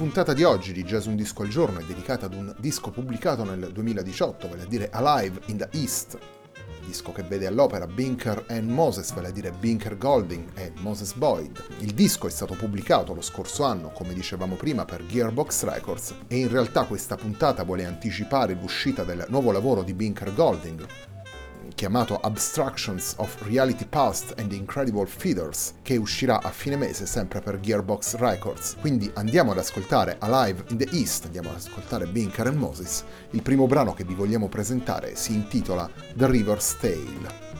Puntata di oggi di Jazz Un Disco al Giorno è dedicata ad un disco pubblicato nel 2018, vale a dire Alive in the East, disco che vede all'opera Binker and Moses, vale a dire Binker Golding e Moses Boyd. Il disco è stato pubblicato lo scorso anno, come dicevamo prima, per Gearbox Records. E in realtà questa puntata vuole anticipare l'uscita del nuovo lavoro di Binker Golding, chiamato Abstractions of Reality Past and Incredible Feeders, che uscirà a fine mese sempre per Gearbox Records. Quindi andiamo ad ascoltare Alive in the East, andiamo ad ascoltare Binker and Moses. Il primo brano che vi vogliamo presentare si intitola The River's Tale.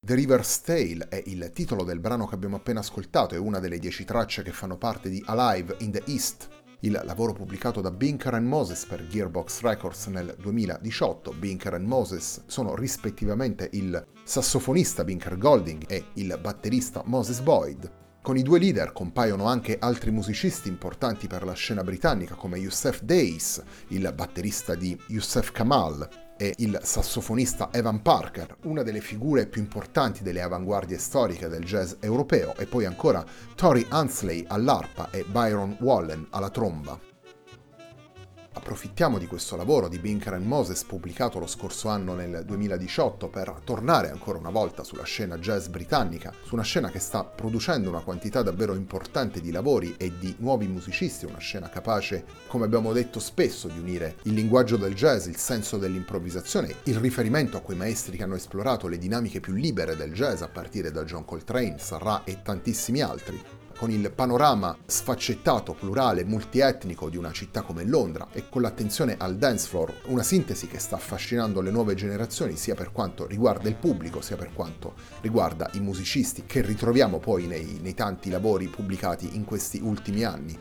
The River's Tale è il titolo del brano che abbiamo appena ascoltato, è una delle dieci tracce che fanno parte di Alive in the East, il lavoro pubblicato da Binker Moses per Gearbox Records nel 2018. Binker Moses sono rispettivamente il sassofonista Binker Golding e il batterista Moses Boyd. Con i due leader compaiono anche altri musicisti importanti per la scena britannica come Youssef Days, il batterista di Youssef Kamal, e il sassofonista Evan Parker, una delle figure più importanti delle avanguardie storiche del jazz europeo, e poi ancora Tori Ansley all'arpa e Byron Wallen alla tromba. Approfittiamo di questo lavoro di Binker Moses pubblicato lo scorso anno nel 2018 per tornare ancora una volta sulla scena jazz britannica, su una scena che sta producendo una quantità davvero importante di lavori e di nuovi musicisti, una scena capace, come abbiamo detto spesso, di unire il linguaggio del jazz, il senso dell'improvvisazione, il riferimento a quei maestri che hanno esplorato le dinamiche più libere del jazz a partire da John Coltrane, Sarra e tantissimi altri con il panorama sfaccettato, plurale, multietnico di una città come Londra e con l'attenzione al dance floor, una sintesi che sta affascinando le nuove generazioni sia per quanto riguarda il pubblico sia per quanto riguarda i musicisti che ritroviamo poi nei, nei tanti lavori pubblicati in questi ultimi anni.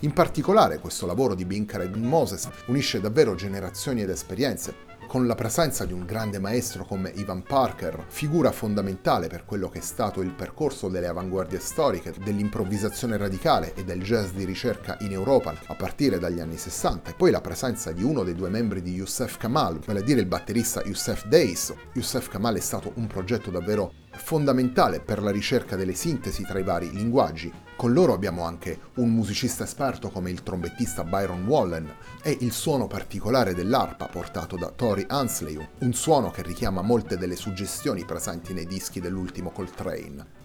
In particolare questo lavoro di Binker e Moses unisce davvero generazioni ed esperienze, con la presenza di un grande maestro come Ivan Parker, figura fondamentale per quello che è stato il percorso delle avanguardie storiche, dell'improvvisazione radicale e del jazz di ricerca in Europa a partire dagli anni 60, e poi la presenza di uno dei due membri di Youssef Kamal, vale a dire il batterista Youssef Days. Youssef Kamal è stato un progetto davvero fondamentale per la ricerca delle sintesi tra i vari linguaggi. Con loro abbiamo anche un musicista esperto come il trombettista Byron Wallen e il suono particolare dell'arpa portato da Tori Ansley, un suono che richiama molte delle suggestioni presenti nei dischi dell'ultimo Coltrane.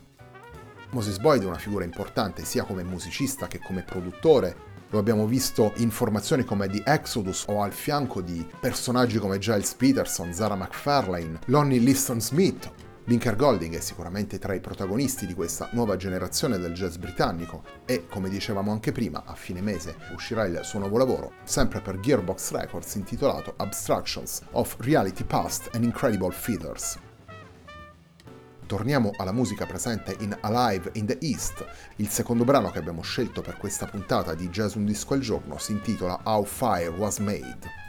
Moses Boyd è una figura importante sia come musicista che come produttore, lo abbiamo visto in formazioni come The Exodus o al fianco di personaggi come Giles Peterson, Zara McFarlane, Lonnie Liston Smith Binker Golding è sicuramente tra i protagonisti di questa nuova generazione del jazz britannico e, come dicevamo anche prima, a fine mese uscirà il suo nuovo lavoro, sempre per Gearbox Records, intitolato Abstractions of Reality Past and Incredible Feathers. Torniamo alla musica presente in Alive in the East. Il secondo brano che abbiamo scelto per questa puntata di Jazz Un Disco al Giorno si intitola How Fire Was Made.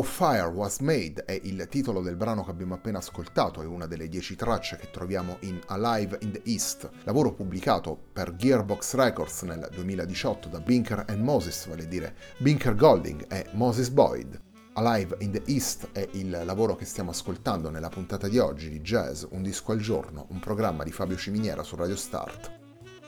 How Fire Was Made è il titolo del brano che abbiamo appena ascoltato, è una delle dieci tracce che troviamo in Alive in the East, lavoro pubblicato per Gearbox Records nel 2018 da Binker and Moses, vale a dire Binker Golding e Moses Boyd. Alive in the East è il lavoro che stiamo ascoltando nella puntata di oggi di Jazz, un disco al giorno, un programma di Fabio Ciminiera su Radio Start.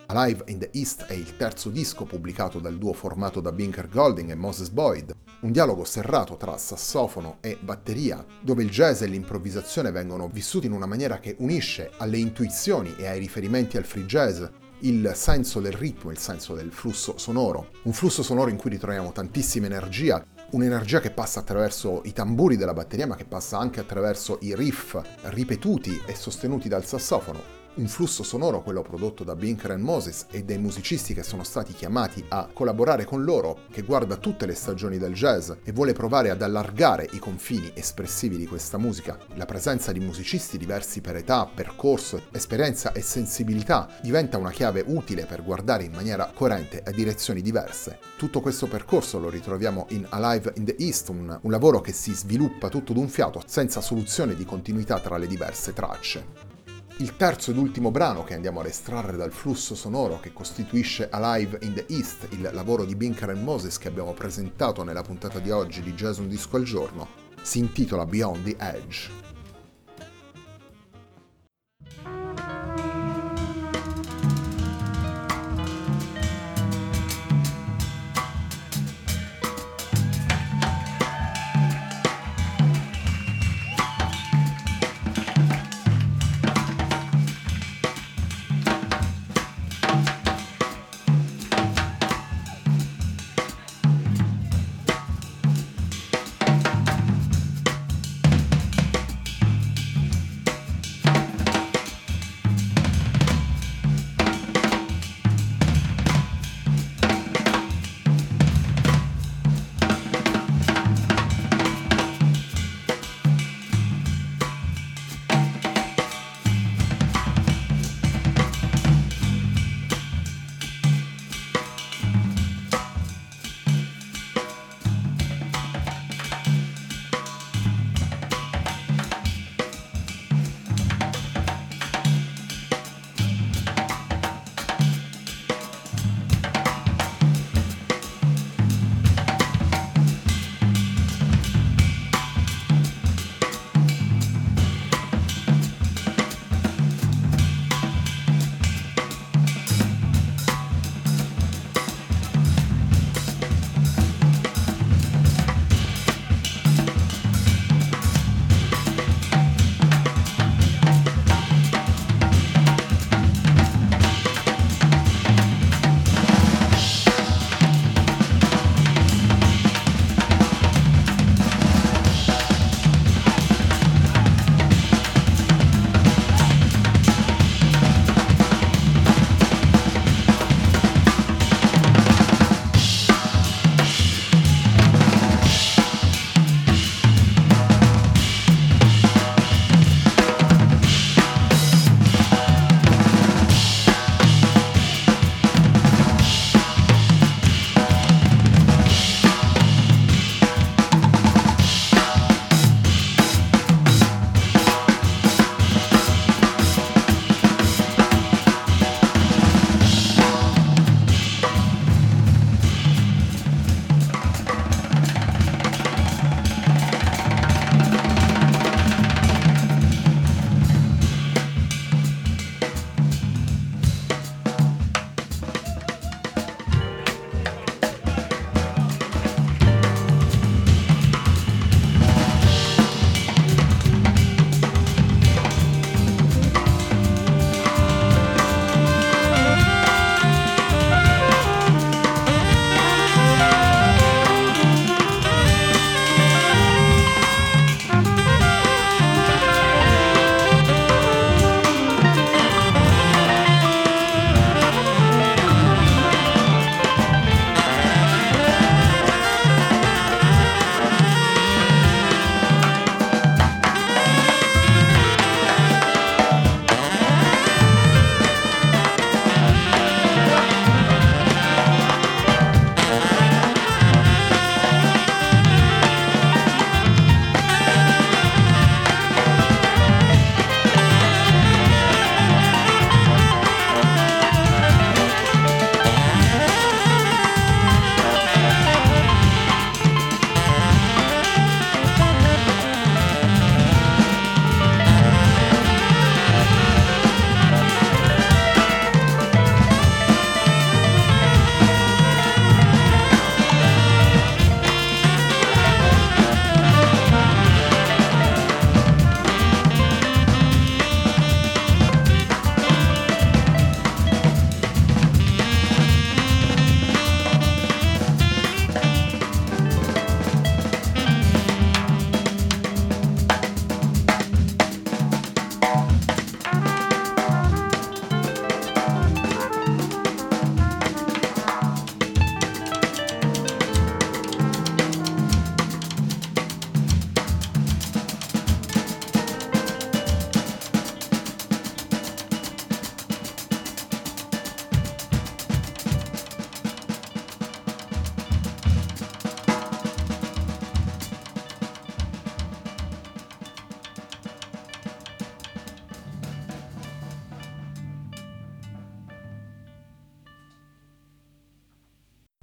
Alive in the East è il terzo disco pubblicato dal duo formato da Binker Golding e Moses Boyd, un dialogo serrato tra sassofono e batteria, dove il jazz e l'improvvisazione vengono vissuti in una maniera che unisce alle intuizioni e ai riferimenti al free jazz il senso del ritmo, il senso del flusso sonoro. Un flusso sonoro in cui ritroviamo tantissima energia, un'energia che passa attraverso i tamburi della batteria, ma che passa anche attraverso i riff ripetuti e sostenuti dal sassofono un flusso sonoro, quello prodotto da Binker and Moses e dai musicisti che sono stati chiamati a collaborare con loro, che guarda tutte le stagioni del jazz e vuole provare ad allargare i confini espressivi di questa musica. La presenza di musicisti diversi per età, percorso, esperienza e sensibilità diventa una chiave utile per guardare in maniera coerente a direzioni diverse. Tutto questo percorso lo ritroviamo in Alive in the East, un, un lavoro che si sviluppa tutto d'un fiato senza soluzione di continuità tra le diverse tracce. Il terzo ed ultimo brano che andiamo ad estrarre dal flusso sonoro che costituisce Alive in the East, il lavoro di Binker and Moses che abbiamo presentato nella puntata di oggi di Jazz Un Disco al Giorno, si intitola Beyond the Edge.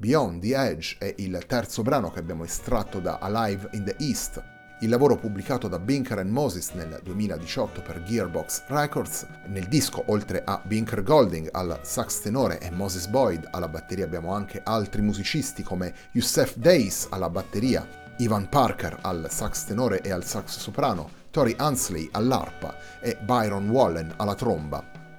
Beyond the Edge è il terzo brano che abbiamo estratto da Alive in the East, il lavoro pubblicato da Binker Moses nel 2018 per Gearbox Records. Nel disco, oltre a Binker Golding al sax tenore e Moses Boyd alla batteria, abbiamo anche altri musicisti come Youssef Days alla batteria, Ivan Parker al sax tenore e al sax soprano, Tori Ansley all'arpa e Byron Wallen alla tromba.